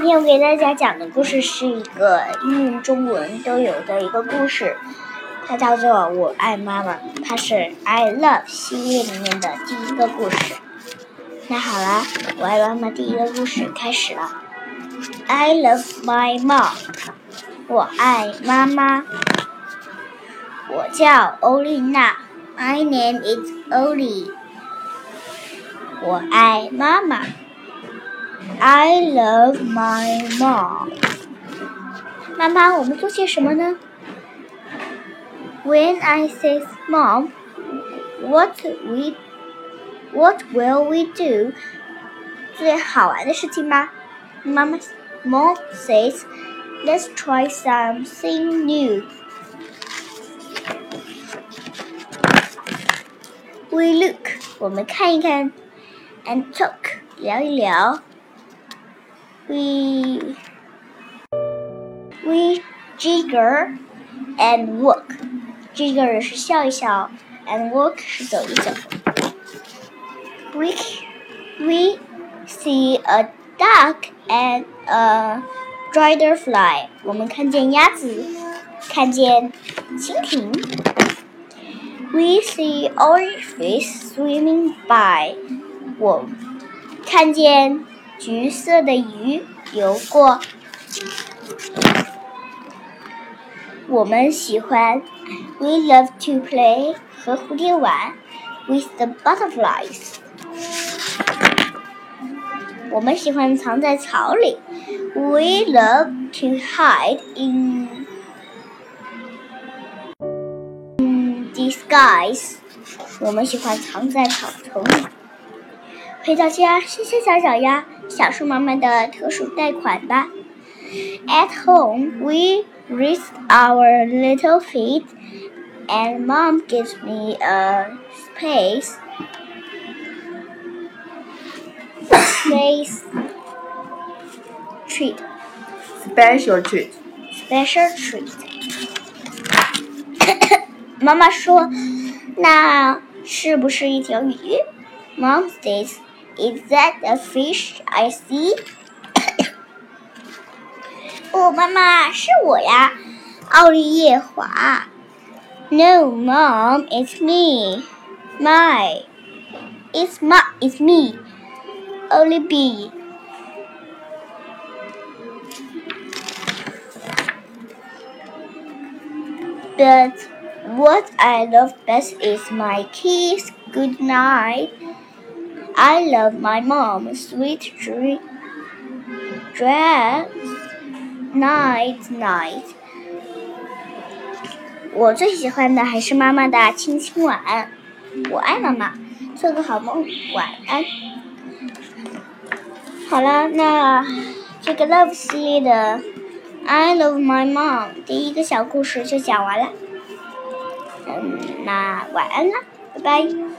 今天我给大家讲的故事是一个英文、中文都有的一个故事，它叫做《我爱妈妈》，它是《I Love》系列里面的第一个故事。那好了，《我爱妈妈》第一个故事开始了。I love my mom，我爱妈妈。我叫欧丽娜，My name is Ollie。我爱妈妈，I love my mom。妈妈，我们做些什么呢？When I say mom, what we what will we do？最好玩的事情吗？妈妈，Mom says, "Let's try something new." We look，我们看一看，and talk，聊一聊。We we jigger and walk. Jigger 是笑一笑，and walk 是走一走。We we see a duck and a dragonfly. 我们看见鸭子，看见蜻蜓。 We see orange fish swimming by. 我看见。橘色的鱼游过。我们喜欢，We love to play 和蝴蝶玩，with the butterflies。我们喜欢藏在草里，We love to hide in disguise。我们喜欢藏在草丛里。回到家，伸伸小脚丫，享受妈妈的特殊贷款吧。At home, we raise our little feet, and Mom gives me a space. Space treat. Special treat. Special treat. 妈妈说：“那是不是一条鱼？”Mom says. Is that a fish I see? 哦，妈妈，是我呀，奥利叶华。No, Mom, it's me. My, it's my, it's me. Only B. But what I love best is my kiss. Good night. I love my mom, sweet dreams, night night。我最喜欢的还是妈妈的亲亲吻。我爱妈妈，做个好梦，晚安。好了，那这个 Love 系列的 I love my mom 第一个小故事就讲完了。 嗯，那晚安啦，拜拜。